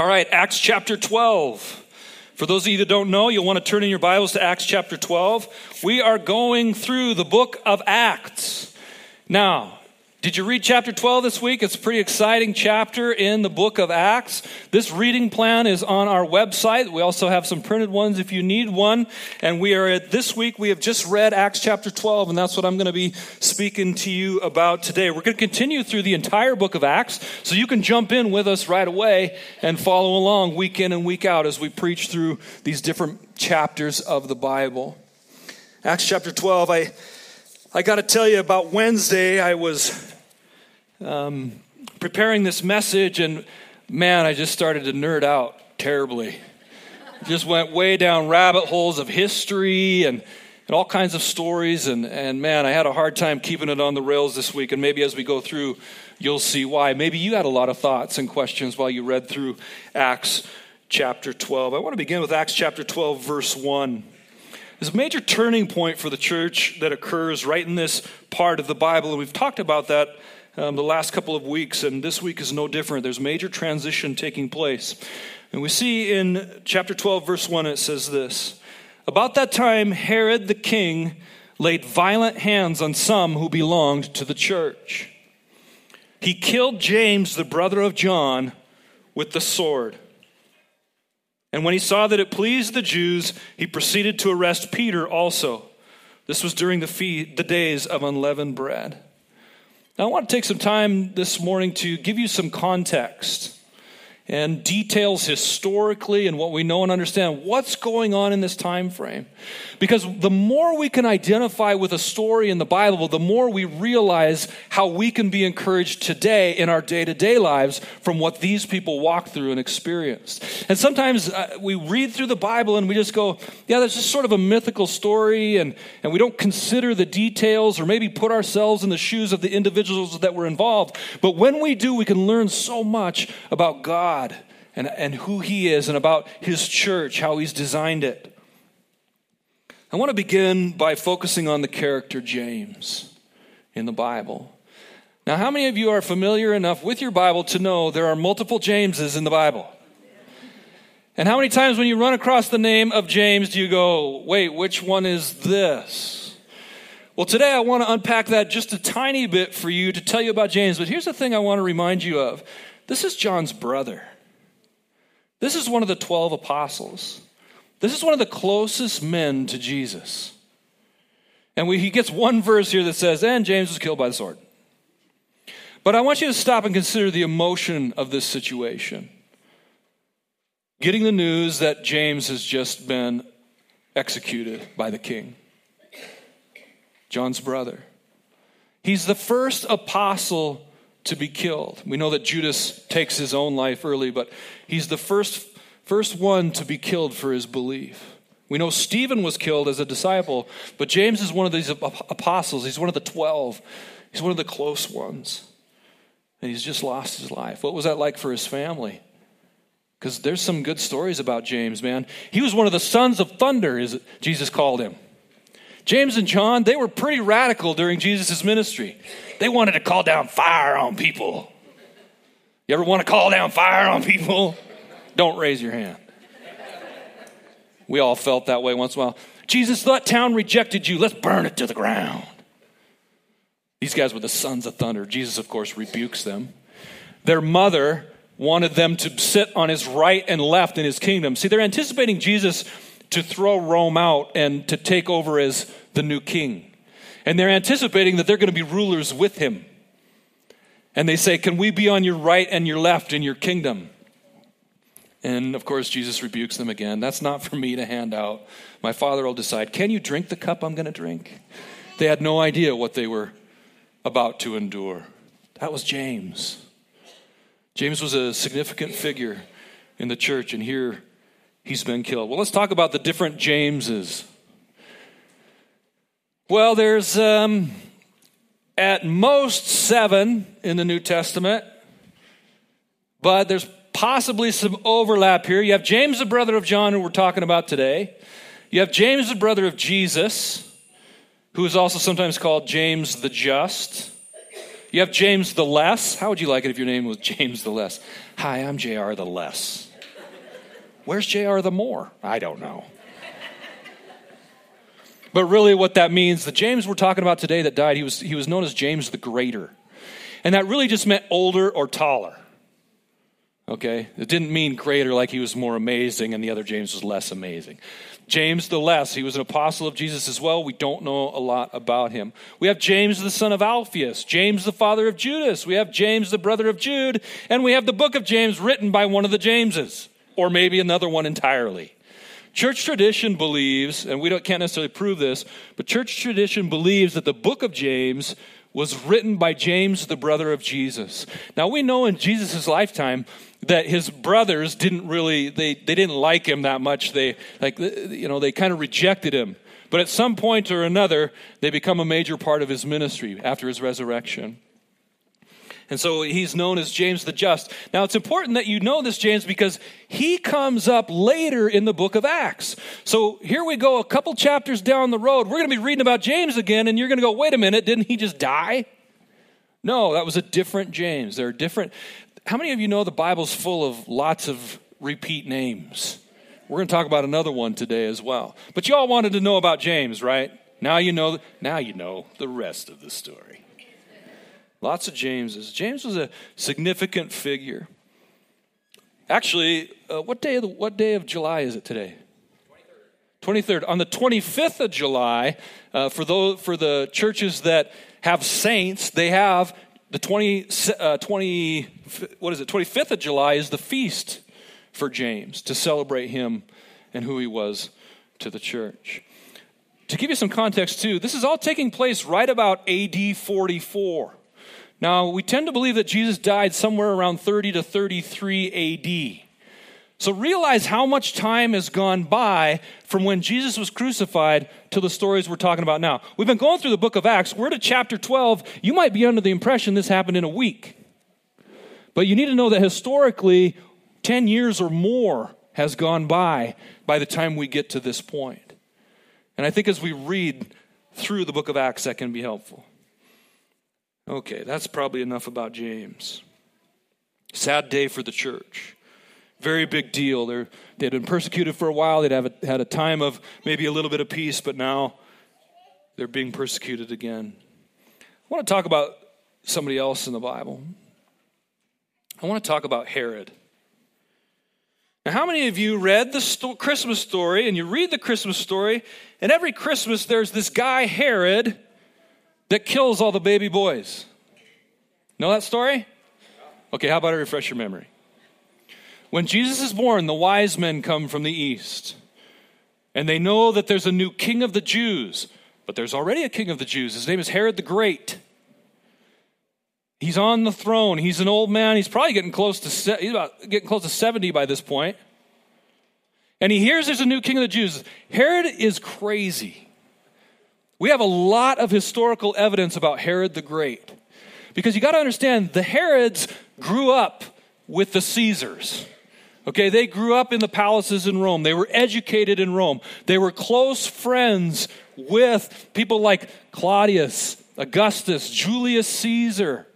All right, Acts chapter 12. For those of you that don't know, you'll want to turn in your Bibles to Acts chapter 12. We are going through the book of Acts. Now, did you read chapter 12 this week? It's a pretty exciting chapter in the book of Acts. This reading plan is on our website. We also have some printed ones if you need one. And we are at this week, we have just read Acts chapter 12, and that's what I'm going to be speaking to you about today. We're going to continue through the entire book of Acts, so you can jump in with us right away and follow along week in and week out as we preach through these different chapters of the Bible. Acts chapter 12, I. I got to tell you about Wednesday, I was um, preparing this message, and man, I just started to nerd out terribly. just went way down rabbit holes of history and, and all kinds of stories, and, and man, I had a hard time keeping it on the rails this week. And maybe as we go through, you'll see why. Maybe you had a lot of thoughts and questions while you read through Acts chapter 12. I want to begin with Acts chapter 12, verse 1. There's a major turning point for the church that occurs right in this part of the Bible, and we've talked about that um, the last couple of weeks, and this week is no different. There's major transition taking place. And we see in chapter 12, verse 1, it says this About that time, Herod the king laid violent hands on some who belonged to the church. He killed James, the brother of John, with the sword. And when he saw that it pleased the Jews, he proceeded to arrest Peter also. This was during the, the days of unleavened bread. Now, I want to take some time this morning to give you some context and details historically and what we know and understand what's going on in this time frame because the more we can identify with a story in the bible the more we realize how we can be encouraged today in our day-to-day lives from what these people walked through and experienced. And sometimes uh, we read through the bible and we just go yeah that's just sort of a mythical story and, and we don't consider the details or maybe put ourselves in the shoes of the individuals that were involved. But when we do we can learn so much about god God and, and who He is and about His church, how He's designed it. I want to begin by focusing on the character James in the Bible. Now, how many of you are familiar enough with your Bible to know there are multiple Jameses in the Bible? And how many times when you run across the name of James do you go, wait, which one is this? Well, today I want to unpack that just a tiny bit for you to tell you about James. But here's the thing I want to remind you of this is John's brother. This is one of the 12 apostles. This is one of the closest men to Jesus. And we, he gets one verse here that says, and James was killed by the sword. But I want you to stop and consider the emotion of this situation. Getting the news that James has just been executed by the king, John's brother. He's the first apostle to be killed. We know that Judas takes his own life early, but he's the first, first one to be killed for his belief. We know Stephen was killed as a disciple, but James is one of these apostles. He's one of the 12. He's one of the close ones. And he's just lost his life. What was that like for his family? Because there's some good stories about James, man. He was one of the sons of thunder, as Jesus called him. James and John, they were pretty radical during Jesus' ministry. They wanted to call down fire on people. You ever want to call down fire on people? Don't raise your hand. We all felt that way once in a while. Jesus, that town rejected you. Let's burn it to the ground. These guys were the sons of thunder. Jesus, of course, rebukes them. Their mother wanted them to sit on his right and left in his kingdom. See, they're anticipating Jesus to throw Rome out and to take over as the new king. And they're anticipating that they're going to be rulers with him. And they say, Can we be on your right and your left in your kingdom? And of course, Jesus rebukes them again. That's not for me to hand out. My Father will decide. Can you drink the cup I'm going to drink? They had no idea what they were about to endure. That was James. James was a significant figure in the church, and here he's been killed. Well, let's talk about the different Jameses. Well, there's um, at most seven in the New Testament, but there's possibly some overlap here. You have James, the brother of John, who we're talking about today. You have James, the brother of Jesus, who is also sometimes called James the Just. You have James the Less. How would you like it if your name was James the Less? Hi, I'm JR the Less. Where's J.R. the More? I don't know. But really, what that means, the James we're talking about today that died, he was, he was known as James the Greater. And that really just meant older or taller. Okay? It didn't mean greater like he was more amazing and the other James was less amazing. James the less, he was an apostle of Jesus as well. We don't know a lot about him. We have James the son of Alphaeus, James the father of Judas, we have James the brother of Jude, and we have the book of James written by one of the Jameses, or maybe another one entirely. Church tradition believes, and we don't, can't necessarily prove this, but church tradition believes that the book of James was written by James, the brother of Jesus. Now we know in Jesus' lifetime that his brothers didn't really they, they didn't like him that much. They like you know they kind of rejected him. But at some point or another, they become a major part of his ministry after his resurrection. And so he's known as James the Just. Now it's important that you know this, James, because he comes up later in the book of Acts. So here we go, a couple chapters down the road. We're going to be reading about James again, and you're going to go, wait a minute, didn't he just die? No, that was a different James. There are different. How many of you know the Bible's full of lots of repeat names? We're going to talk about another one today as well. But you all wanted to know about James, right? Now you know now you know the rest of the story. Lots of Jameses. James was a significant figure. Actually, uh, what day of the, what day of July is it today? 23rd. 23rd. On the 25th of July, uh, for those for the churches that have saints, they have the 20, uh, 20 what is it? 25th of July is the feast for James to celebrate him and who he was to the church. To give you some context too, this is all taking place right about AD 44. Now, we tend to believe that Jesus died somewhere around 30 to 33 AD. So realize how much time has gone by from when Jesus was crucified to the stories we're talking about now. We've been going through the book of Acts. We're to chapter 12. You might be under the impression this happened in a week. But you need to know that historically, 10 years or more has gone by by the time we get to this point. And I think as we read through the book of Acts, that can be helpful. Okay, that's probably enough about James. Sad day for the church. Very big deal. They had been persecuted for a while. They'd have a, had a time of maybe a little bit of peace, but now they're being persecuted again. I want to talk about somebody else in the Bible. I want to talk about Herod. Now, how many of you read the sto- Christmas story and you read the Christmas story, and every Christmas there's this guy, Herod, that kills all the baby boys. Know that story? Okay, how about I refresh your memory? When Jesus is born, the wise men come from the east, and they know that there's a new king of the Jews, but there's already a king of the Jews. His name is Herod the Great. He's on the throne. He's an old man. He's probably getting close to he's about getting close to 70 by this point. And he hears there's a new king of the Jews. Herod is crazy. We have a lot of historical evidence about Herod the Great. Because you got to understand, the Herods grew up with the Caesars. Okay, they grew up in the palaces in Rome. They were educated in Rome. They were close friends with people like Claudius, Augustus, Julius Caesar.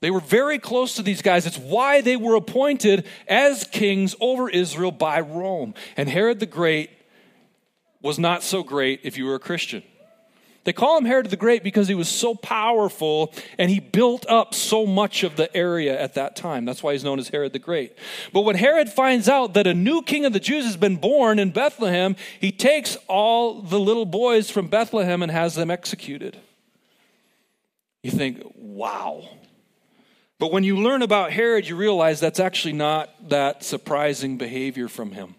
They were very close to these guys. It's why they were appointed as kings over Israel by Rome. And Herod the Great was not so great if you were a Christian. They call him Herod the Great because he was so powerful and he built up so much of the area at that time. That's why he's known as Herod the Great. But when Herod finds out that a new king of the Jews has been born in Bethlehem, he takes all the little boys from Bethlehem and has them executed. You think, wow. But when you learn about Herod, you realize that's actually not that surprising behavior from him.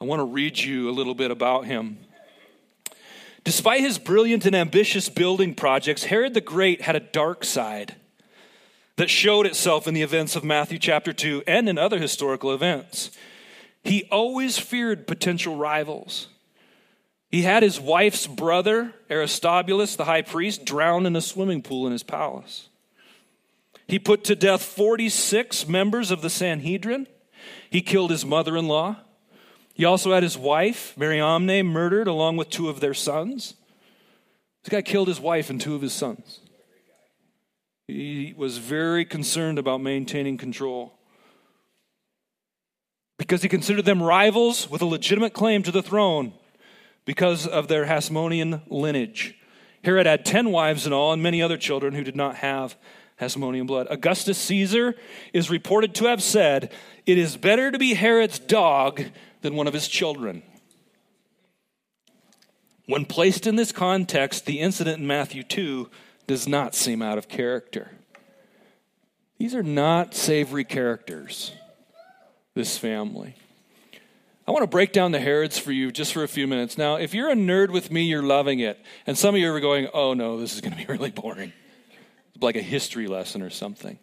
I want to read you a little bit about him. Despite his brilliant and ambitious building projects, Herod the Great had a dark side that showed itself in the events of Matthew chapter 2 and in other historical events. He always feared potential rivals. He had his wife's brother, Aristobulus, the high priest, drowned in a swimming pool in his palace. He put to death 46 members of the Sanhedrin. He killed his mother in law. He also had his wife, Mariamne, murdered along with two of their sons. This guy killed his wife and two of his sons. He was very concerned about maintaining control. because he considered them rivals with a legitimate claim to the throne because of their Hasmonean lineage. Herod had 10 wives in all and many other children who did not have Hasmonean blood. Augustus Caesar is reported to have said, It is better to be Herod's dog than one of his children. When placed in this context, the incident in Matthew 2 does not seem out of character. These are not savory characters, this family. I want to break down the Herods for you just for a few minutes. Now, if you're a nerd with me, you're loving it. And some of you are going, oh no, this is going to be really boring. Like a history lesson or something.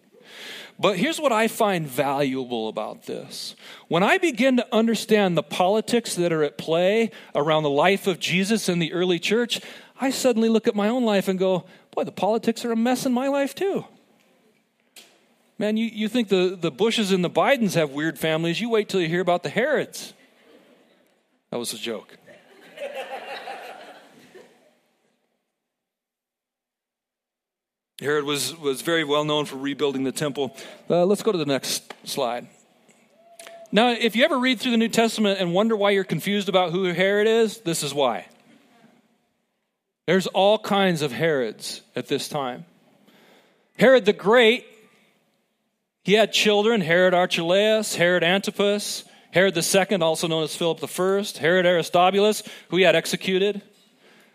But here's what I find valuable about this. When I begin to understand the politics that are at play around the life of Jesus in the early church, I suddenly look at my own life and go, boy, the politics are a mess in my life too. Man, you, you think the, the Bushes and the Bidens have weird families. You wait till you hear about the Herods. That was a joke. Herod was, was very well known for rebuilding the temple. Uh, let's go to the next slide. Now, if you ever read through the New Testament and wonder why you're confused about who Herod is, this is why. There's all kinds of Herods at this time. Herod the Great, he had children Herod Archelaus, Herod Antipas, Herod II, also known as Philip I, Herod Aristobulus, who he had executed,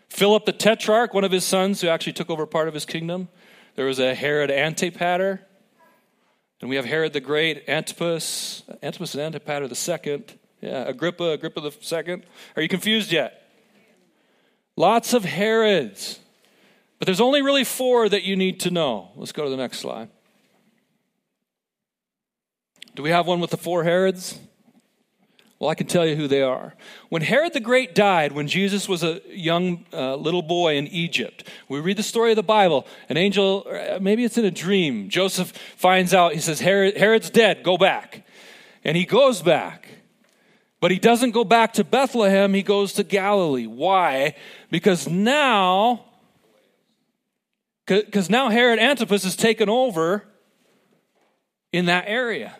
Philip the Tetrarch, one of his sons who actually took over part of his kingdom. There was a Herod Antipater. And we have Herod the Great, Antipas, Antipas and Antipater the second. Yeah, Agrippa, Agrippa the second. Are you confused yet? Lots of Herods. But there's only really four that you need to know. Let's go to the next slide. Do we have one with the four Herods? Well, I can tell you who they are. When Herod the Great died, when Jesus was a young uh, little boy in Egypt, we read the story of the Bible. An angel, uh, maybe it's in a dream, Joseph finds out, he says, Herod, Herod's dead, go back. And he goes back. But he doesn't go back to Bethlehem, he goes to Galilee. Why? Because now, because now Herod Antipas has taken over in that area.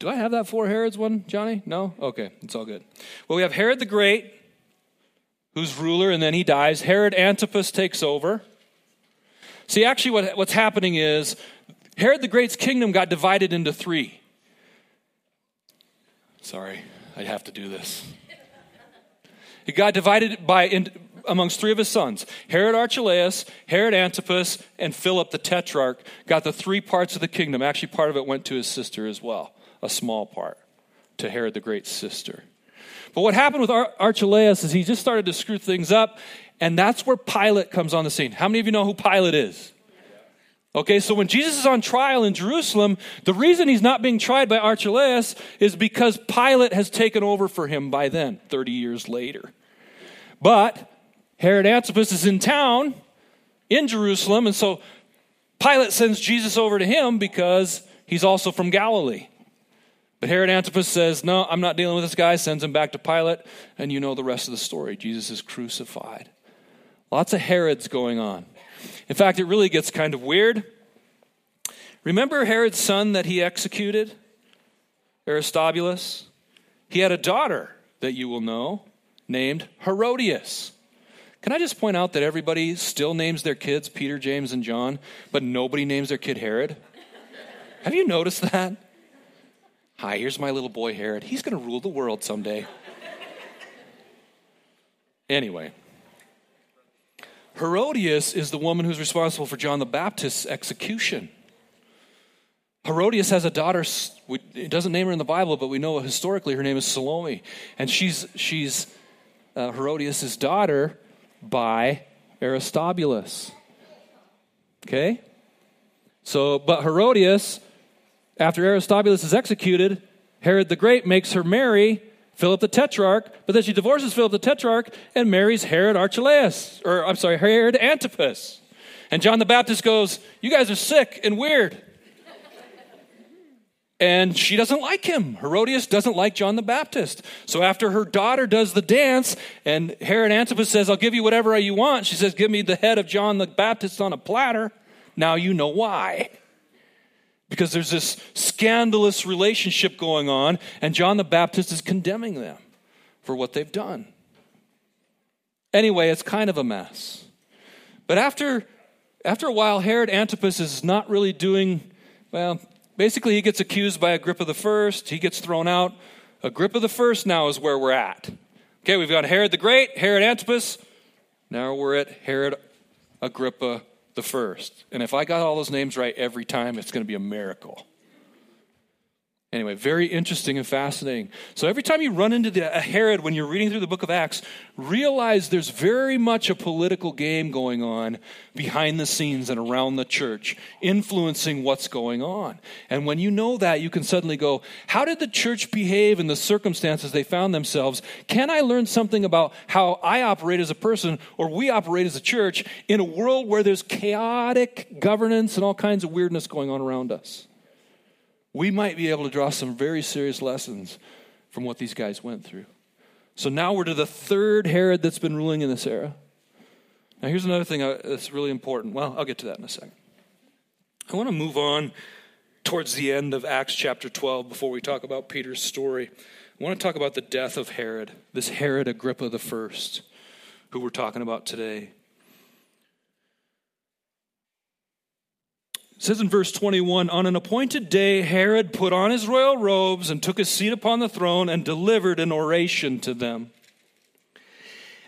Do I have that four Herods one, Johnny? No? Okay, it's all good. Well, we have Herod the Great, who's ruler, and then he dies. Herod Antipas takes over. See, actually, what, what's happening is Herod the Great's kingdom got divided into three. Sorry, I have to do this. It got divided by in, amongst three of his sons Herod Archelaus, Herod Antipas, and Philip the Tetrarch got the three parts of the kingdom. Actually, part of it went to his sister as well a small part to Herod the Great's sister. But what happened with Ar- Archelaus is he just started to screw things up, and that's where Pilate comes on the scene. How many of you know who Pilate is? Okay, so when Jesus is on trial in Jerusalem, the reason he's not being tried by Archelaus is because Pilate has taken over for him by then, 30 years later. But Herod Antipas is in town in Jerusalem, and so Pilate sends Jesus over to him because he's also from Galilee. But Herod Antipas says, No, I'm not dealing with this guy, sends him back to Pilate, and you know the rest of the story. Jesus is crucified. Lots of Herods going on. In fact, it really gets kind of weird. Remember Herod's son that he executed? Aristobulus? He had a daughter that you will know named Herodias. Can I just point out that everybody still names their kids Peter, James, and John, but nobody names their kid Herod? Have you noticed that? Hi, here's my little boy Herod. He's going to rule the world someday. anyway, Herodias is the woman who's responsible for John the Baptist's execution. Herodias has a daughter. It doesn't name her in the Bible, but we know historically her name is Salome, and she's she's uh, Herodias' daughter by Aristobulus. Okay, so but Herodias after Aristobulus is executed, Herod the Great makes her marry Philip the Tetrarch, but then she divorces Philip the Tetrarch and marries Herod Archelaus, or I'm sorry, Herod Antipas. And John the Baptist goes, You guys are sick and weird. And she doesn't like him. Herodias doesn't like John the Baptist. So after her daughter does the dance, and Herod Antipas says, I'll give you whatever you want, she says, Give me the head of John the Baptist on a platter. Now you know why. Because there's this scandalous relationship going on, and John the Baptist is condemning them for what they've done. Anyway, it's kind of a mess. But after, after a while, Herod Antipas is not really doing, well, basically, he gets accused by Agrippa the First, he gets thrown out. Agrippa the First now is where we're at. Okay, we've got Herod the Great, Herod Antipas. Now we're at Herod Agrippa the first. And if I got all those names right every time, it's going to be a miracle. Anyway, very interesting and fascinating. So every time you run into the, a Herod when you're reading through the book of Acts, realize there's very much a political game going on behind the scenes and around the church, influencing what's going on. And when you know that, you can suddenly go, how did the church behave in the circumstances they found themselves? Can I learn something about how I operate as a person or we operate as a church in a world where there's chaotic governance and all kinds of weirdness going on around us? We might be able to draw some very serious lessons from what these guys went through. So now we're to the third Herod that's been ruling in this era. Now, here's another thing uh, that's really important. Well, I'll get to that in a second. I want to move on towards the end of Acts chapter 12 before we talk about Peter's story. I want to talk about the death of Herod, this Herod Agrippa the first, who we're talking about today. It says in verse 21 On an appointed day, Herod put on his royal robes and took his seat upon the throne and delivered an oration to them.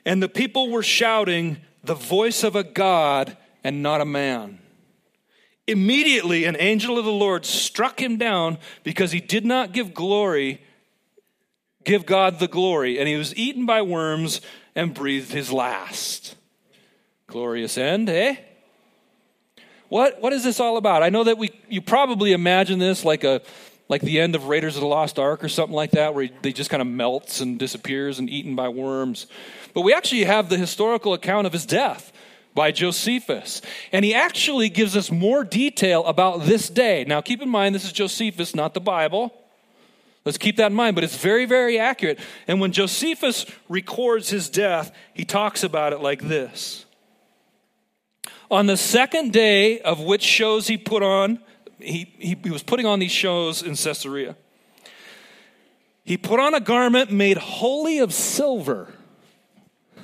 And the people were shouting, The voice of a God and not a man. Immediately, an angel of the Lord struck him down because he did not give glory, give God the glory, and he was eaten by worms and breathed his last. Glorious end, eh? What, what is this all about? I know that we, you probably imagine this like a, like the end of Raiders of the Lost Ark or something like that, where they just kind of melts and disappears and eaten by worms. But we actually have the historical account of his death by Josephus. And he actually gives us more detail about this day. Now, keep in mind, this is Josephus, not the Bible. Let's keep that in mind, but it's very, very accurate. And when Josephus records his death, he talks about it like this on the second day of which shows he put on, he, he, he was putting on these shows in Caesarea. He put on a garment made wholly of silver.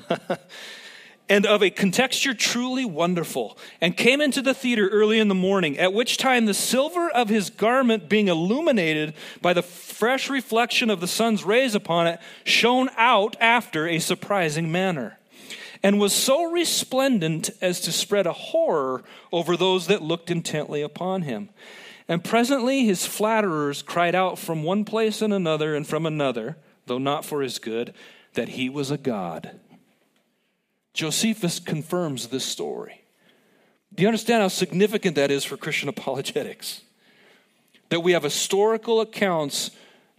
and of a contexture truly wonderful, and came into the theater early in the morning, at which time the silver of his garment, being illuminated by the fresh reflection of the sun's rays upon it, shone out after a surprising manner and was so resplendent as to spread a horror over those that looked intently upon him. And presently his flatterers cried out from one place and another and from another, though not for his good, that he was a god. Josephus confirms this story. Do you understand how significant that is for Christian apologetics? That we have historical accounts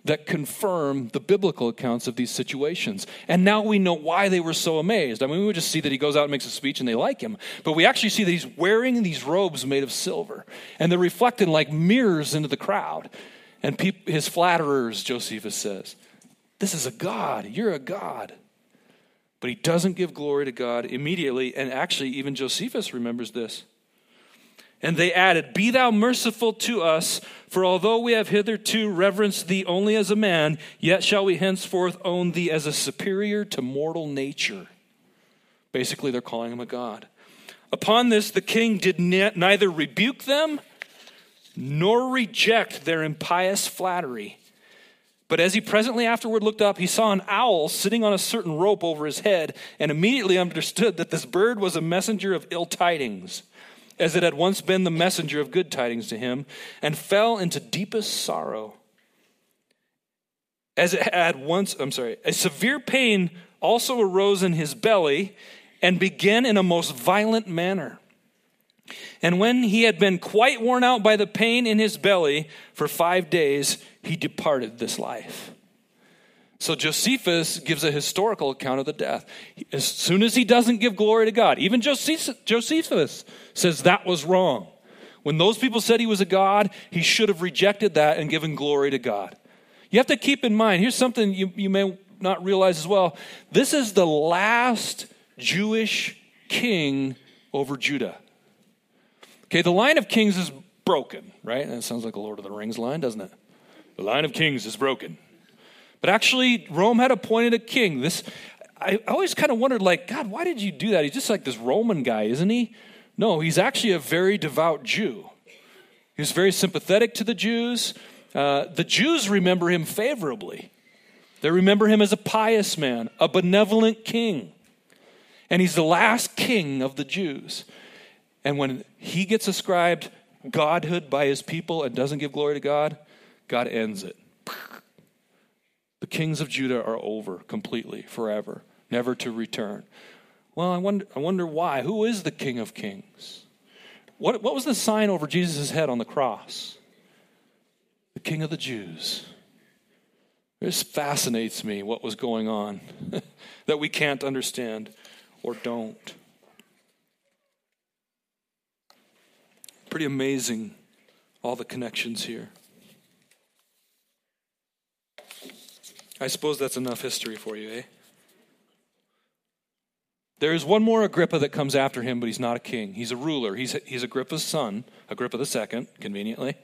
that confirm the biblical accounts of these situations. And now we know why they were so amazed. I mean, we would just see that he goes out and makes a speech and they like him. But we actually see that he's wearing these robes made of silver. And they're reflecting like mirrors into the crowd. And his flatterers, Josephus says, This is a God. You're a God. But he doesn't give glory to God immediately. And actually, even Josephus remembers this. And they added, Be thou merciful to us, for although we have hitherto reverenced thee only as a man, yet shall we henceforth own thee as a superior to mortal nature. Basically, they're calling him a god. Upon this, the king did neither rebuke them nor reject their impious flattery. But as he presently afterward looked up, he saw an owl sitting on a certain rope over his head, and immediately understood that this bird was a messenger of ill tidings as it had once been the messenger of good tidings to him, and fell into deepest sorrow. As it had once, I'm sorry, a severe pain also arose in his belly and began in a most violent manner. And when he had been quite worn out by the pain in his belly for five days, he departed this life. So Josephus gives a historical account of the death. As soon as he doesn't give glory to God, even Josephus says that was wrong. When those people said he was a God, he should have rejected that and given glory to God. You have to keep in mind here's something you, you may not realize as well. This is the last Jewish king over Judah. Okay, the line of kings is broken, right? That sounds like a Lord of the Rings line, doesn't it? The line of kings is broken. But actually, Rome had appointed a king. This, I always kind of wondered, like, God, why did you do that? He's just like this Roman guy, isn't he? No, he's actually a very devout Jew. He was very sympathetic to the Jews. Uh, the Jews remember him favorably. They remember him as a pious man, a benevolent king. And he's the last king of the Jews. And when he gets ascribed godhood by his people and doesn't give glory to God, God ends it. The kings of Judah are over completely, forever, never to return. Well, I wonder, I wonder why. Who is the King of Kings? What, what was the sign over Jesus' head on the cross? The King of the Jews. This fascinates me what was going on that we can't understand or don't. Pretty amazing, all the connections here. I suppose that's enough history for you, eh? There is one more Agrippa that comes after him, but he's not a king. He's a ruler. He's, he's Agrippa's son, Agrippa second, conveniently.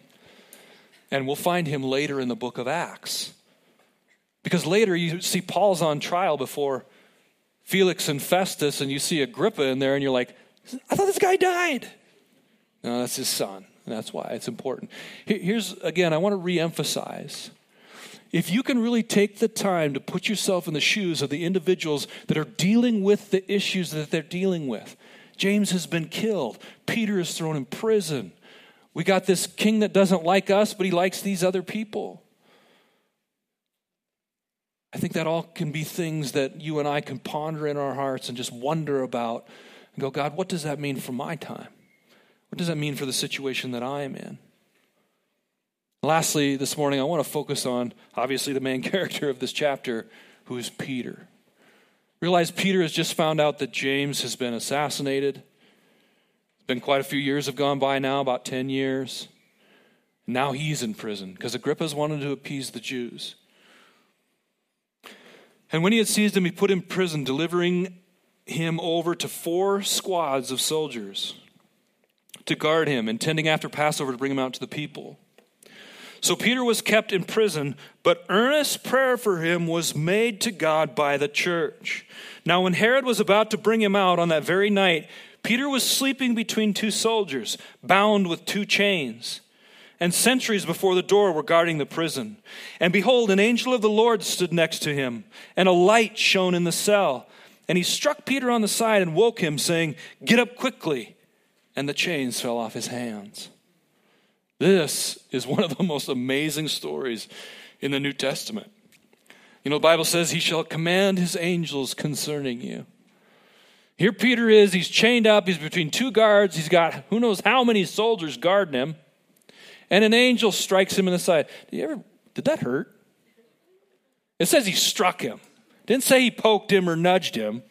And we'll find him later in the book of Acts. Because later you see Paul's on trial before Felix and Festus, and you see Agrippa in there, and you're like, I thought this guy died. No, that's his son. And that's why it's important. Here's, again, I want to reemphasize if you can really take the time to put yourself in the shoes of the individuals that are dealing with the issues that they're dealing with, James has been killed, Peter is thrown in prison. We got this king that doesn't like us, but he likes these other people. I think that all can be things that you and I can ponder in our hearts and just wonder about and go, God, what does that mean for my time? What does that mean for the situation that I am in? Lastly, this morning, I want to focus on obviously the main character of this chapter, who is Peter. Realize Peter has just found out that James has been assassinated. It's been quite a few years have gone by now, about 10 years. Now he's in prison because Agrippa's wanted to appease the Jews. And when he had seized him, he put him in prison, delivering him over to four squads of soldiers to guard him, intending after Passover to bring him out to the people. So Peter was kept in prison, but earnest prayer for him was made to God by the church. Now, when Herod was about to bring him out on that very night, Peter was sleeping between two soldiers, bound with two chains. And sentries before the door were guarding the prison. And behold, an angel of the Lord stood next to him, and a light shone in the cell. And he struck Peter on the side and woke him, saying, Get up quickly. And the chains fell off his hands. This is one of the most amazing stories in the New Testament. You know, the Bible says, He shall command His angels concerning you. Here Peter is, he's chained up, he's between two guards, he's got who knows how many soldiers guarding him, and an angel strikes him in the side. Did, ever, did that hurt? It says he struck him. Didn't say he poked him or nudged him.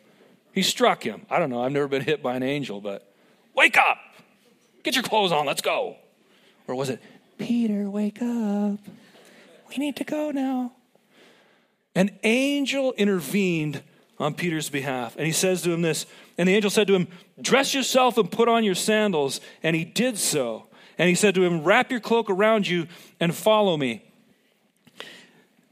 He struck him. I don't know, I've never been hit by an angel, but wake up! Get your clothes on, let's go. Or was it, Peter, wake up? We need to go now. An angel intervened on Peter's behalf, and he says to him this. And the angel said to him, Dress yourself and put on your sandals. And he did so. And he said to him, Wrap your cloak around you and follow me.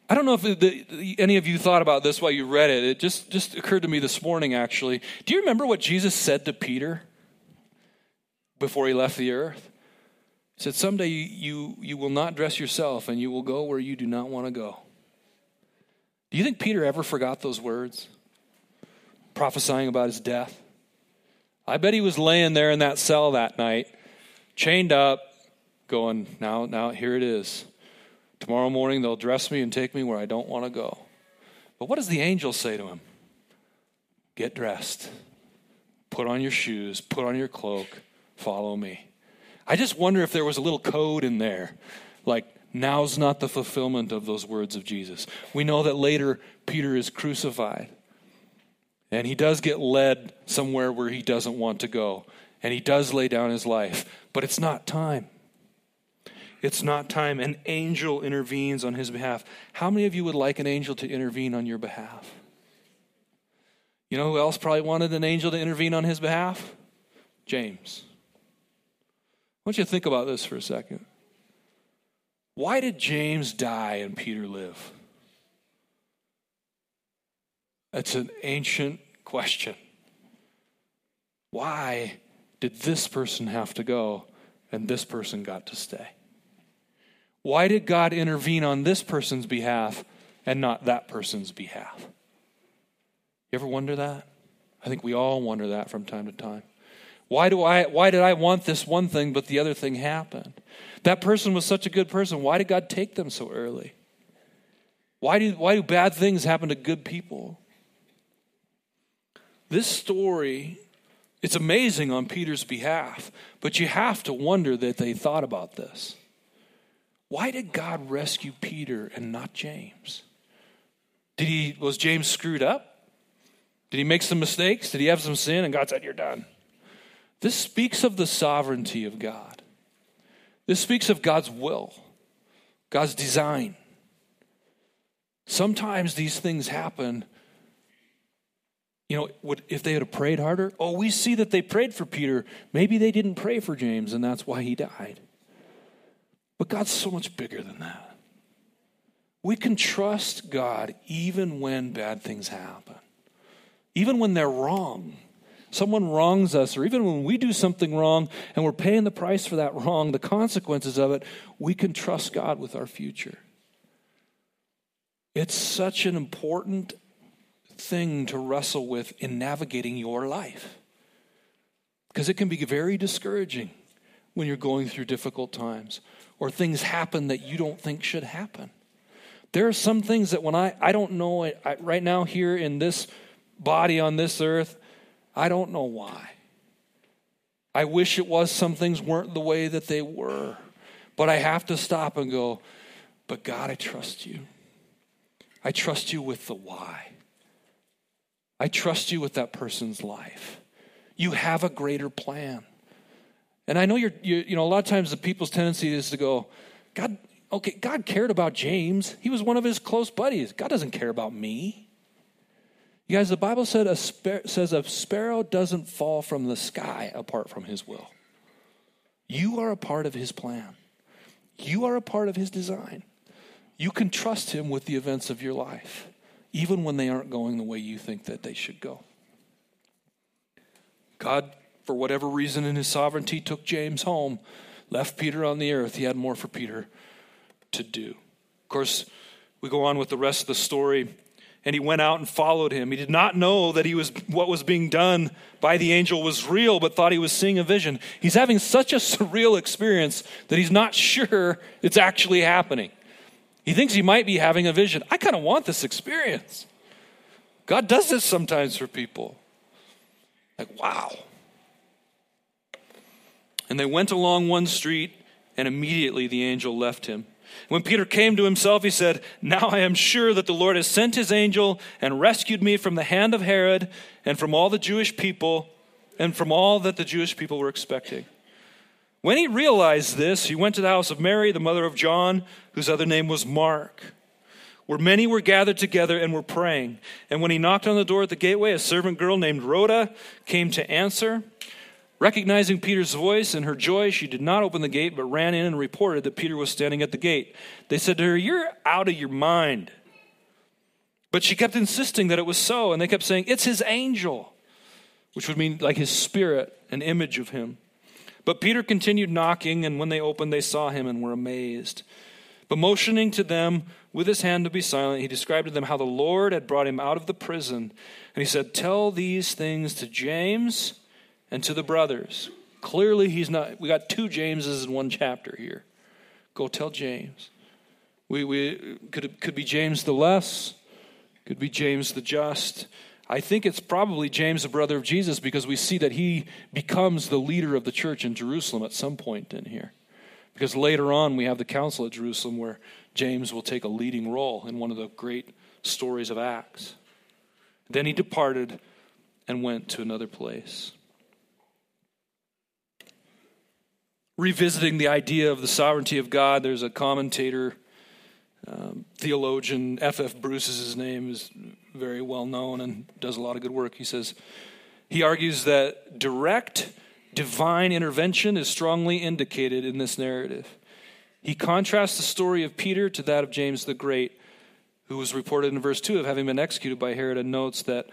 I don't know if the, any of you thought about this while you read it. It just, just occurred to me this morning, actually. Do you remember what Jesus said to Peter before he left the earth? Said, Someday you, you, you will not dress yourself and you will go where you do not want to go. Do you think Peter ever forgot those words? Prophesying about his death? I bet he was laying there in that cell that night, chained up, going, Now, now, here it is. Tomorrow morning they'll dress me and take me where I don't want to go. But what does the angel say to him? Get dressed, put on your shoes, put on your cloak, follow me. I just wonder if there was a little code in there, like, now's not the fulfillment of those words of Jesus. We know that later Peter is crucified, and he does get led somewhere where he doesn't want to go, and he does lay down his life, but it's not time. It's not time. An angel intervenes on his behalf. How many of you would like an angel to intervene on your behalf? You know who else probably wanted an angel to intervene on his behalf? James. Want you to think about this for a second. Why did James die and Peter live? That's an ancient question. Why did this person have to go and this person got to stay? Why did God intervene on this person's behalf and not that person's behalf? You ever wonder that? I think we all wonder that from time to time. Why do I why did I want this one thing but the other thing happened? That person was such a good person. Why did God take them so early? Why do why do bad things happen to good people? This story it's amazing on Peter's behalf, but you have to wonder that they thought about this. Why did God rescue Peter and not James? Did he was James screwed up? Did he make some mistakes? Did he have some sin and God said you're done? This speaks of the sovereignty of God. This speaks of God's will, God's design. Sometimes these things happen. You know, would, if they had prayed harder, oh, we see that they prayed for Peter. Maybe they didn't pray for James, and that's why he died. But God's so much bigger than that. We can trust God even when bad things happen, even when they're wrong someone wrongs us, or even when we do something wrong and we're paying the price for that wrong, the consequences of it, we can trust God with our future. It's such an important thing to wrestle with in navigating your life because it can be very discouraging when you're going through difficult times or things happen that you don't think should happen. There are some things that when I, I don't know, I, right now here in this body on this earth, I don't know why. I wish it was some things weren't the way that they were. But I have to stop and go, but God, I trust you. I trust you with the why. I trust you with that person's life. You have a greater plan. And I know you're, you, you know, a lot of times the people's tendency is to go, God, okay, God cared about James. He was one of his close buddies. God doesn't care about me. You guys, the Bible said a spar- says a sparrow doesn't fall from the sky apart from his will. You are a part of his plan. You are a part of his design. You can trust him with the events of your life, even when they aren't going the way you think that they should go. God, for whatever reason in his sovereignty, took James home, left Peter on the earth. He had more for Peter to do. Of course, we go on with the rest of the story and he went out and followed him. He did not know that he was what was being done by the angel was real, but thought he was seeing a vision. He's having such a surreal experience that he's not sure it's actually happening. He thinks he might be having a vision. I kind of want this experience. God does this sometimes for people. Like, wow. And they went along one street, and immediately the angel left him. When Peter came to himself, he said, Now I am sure that the Lord has sent his angel and rescued me from the hand of Herod and from all the Jewish people and from all that the Jewish people were expecting. When he realized this, he went to the house of Mary, the mother of John, whose other name was Mark, where many were gathered together and were praying. And when he knocked on the door at the gateway, a servant girl named Rhoda came to answer. Recognizing Peter's voice and her joy, she did not open the gate, but ran in and reported that Peter was standing at the gate. They said to her, You're out of your mind. But she kept insisting that it was so, and they kept saying, It's his angel, which would mean like his spirit, an image of him. But Peter continued knocking, and when they opened, they saw him and were amazed. But motioning to them with his hand to be silent, he described to them how the Lord had brought him out of the prison. And he said, Tell these things to James and to the brothers. Clearly, he's not. We got two Jameses in one chapter here. Go tell James. We, we could could be James the less, could be James the just. I think it's probably James, the brother of Jesus, because we see that he becomes the leader of the church in Jerusalem at some point in here. Because later on, we have the council at Jerusalem where James will take a leading role in one of the great stories of Acts. Then he departed and went to another place. Revisiting the idea of the sovereignty of God, there's a commentator, um, theologian, F.F. Bruce is his name, is very well known and does a lot of good work. He says, he argues that direct divine intervention is strongly indicated in this narrative. He contrasts the story of Peter to that of James the Great, who was reported in verse 2 of having been executed by Herod, and notes that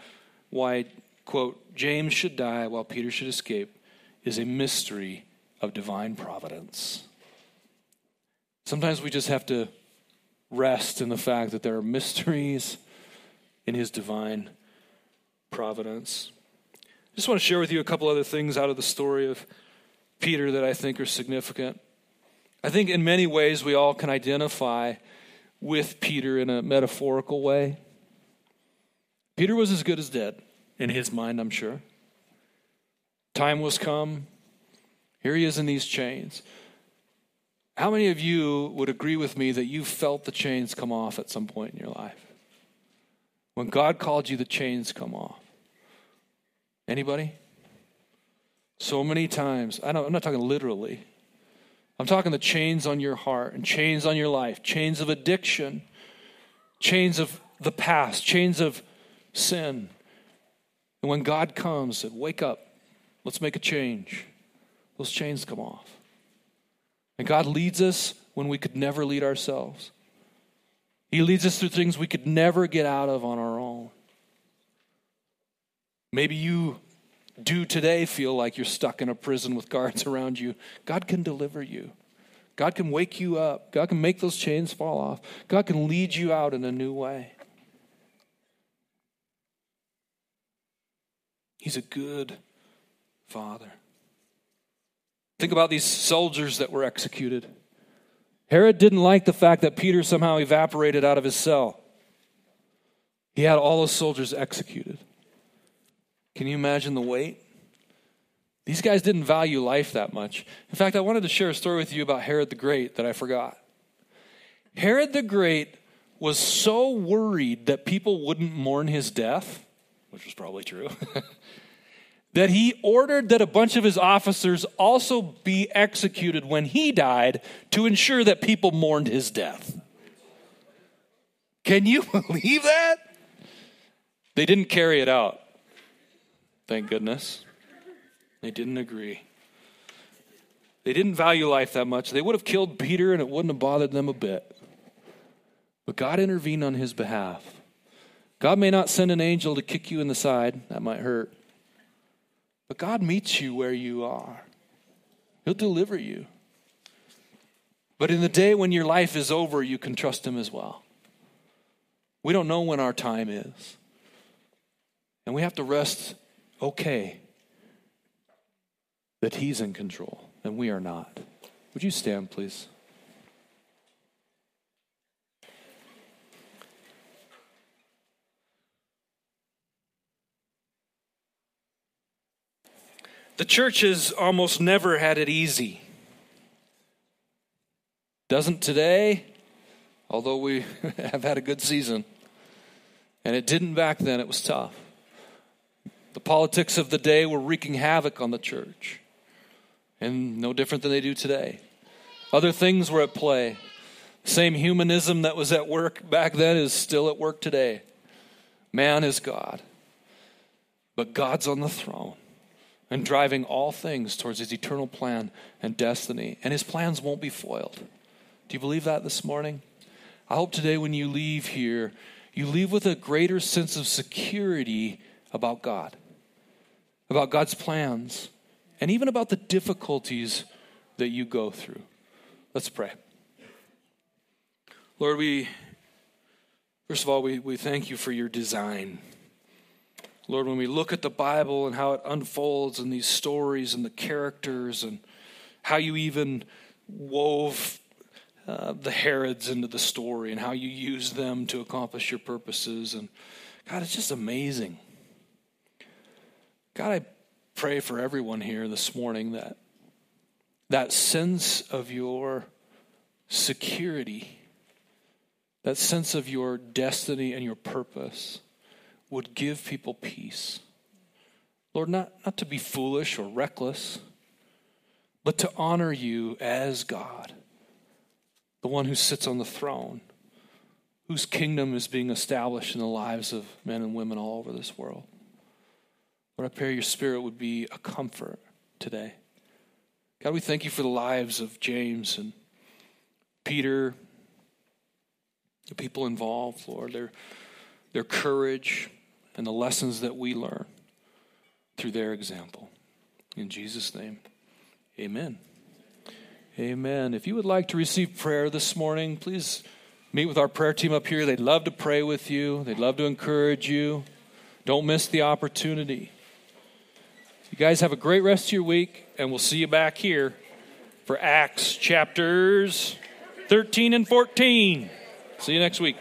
why, quote, James should die while Peter should escape is a mystery of divine providence. Sometimes we just have to rest in the fact that there are mysteries in his divine providence. I just want to share with you a couple other things out of the story of Peter that I think are significant. I think in many ways we all can identify with Peter in a metaphorical way. Peter was as good as dead in his mind, I'm sure. Time was come. Here he is in these chains. How many of you would agree with me that you felt the chains come off at some point in your life? When God called you, the chains come off. Anybody? So many times. I am not talking literally. I'm talking the chains on your heart and chains on your life, chains of addiction, chains of the past, chains of sin. And when God comes wake up, let's make a change, those chains come off. And God leads us when we could never lead ourselves. He leads us through things we could never get out of on our own. Maybe you do today feel like you're stuck in a prison with guards around you. God can deliver you. God can wake you up. God can make those chains fall off. God can lead you out in a new way. He's a good father. Think about these soldiers that were executed. Herod didn't like the fact that Peter somehow evaporated out of his cell. He had all those soldiers executed. Can you imagine the weight? These guys didn't value life that much. In fact, I wanted to share a story with you about Herod the Great that I forgot. Herod the Great was so worried that people wouldn't mourn his death, which was probably true, that he ordered that a bunch of his officers also be executed when he died to ensure that people mourned his death. Can you believe that? They didn't carry it out. Thank goodness. They didn't agree. They didn't value life that much. They would have killed Peter and it wouldn't have bothered them a bit. But God intervened on his behalf. God may not send an angel to kick you in the side, that might hurt. But God meets you where you are, He'll deliver you. But in the day when your life is over, you can trust Him as well. We don't know when our time is. And we have to rest okay that He's in control and we are not. Would you stand, please? The church has almost never had it easy. Doesn't today, although we have had a good season. And it didn't back then, it was tough. The politics of the day were wreaking havoc on the church, and no different than they do today. Other things were at play. same humanism that was at work back then is still at work today. Man is God, but God's on the throne and driving all things towards his eternal plan and destiny, and his plans won't be foiled. Do you believe that this morning? I hope today when you leave here, you leave with a greater sense of security about God, about God's plans, and even about the difficulties that you go through. Let's pray. Lord, we, first of all, we, we thank you for your design. Lord, when we look at the Bible and how it unfolds and these stories and the characters and how you even wove uh, the Herods into the story and how you use them to accomplish your purposes. And God, it's just amazing. God, I pray for everyone here this morning that that sense of your security, that sense of your destiny and your purpose would give people peace. Lord, not, not to be foolish or reckless, but to honor you as God, the one who sits on the throne, whose kingdom is being established in the lives of men and women all over this world. Lord, I pray your spirit would be a comfort today. God, we thank you for the lives of James and Peter, the people involved, Lord, their, their courage and the lessons that we learn through their example. In Jesus' name, amen. Amen. If you would like to receive prayer this morning, please meet with our prayer team up here. They'd love to pray with you, they'd love to encourage you. Don't miss the opportunity. You guys have a great rest of your week, and we'll see you back here for Acts chapters 13 and 14. See you next week.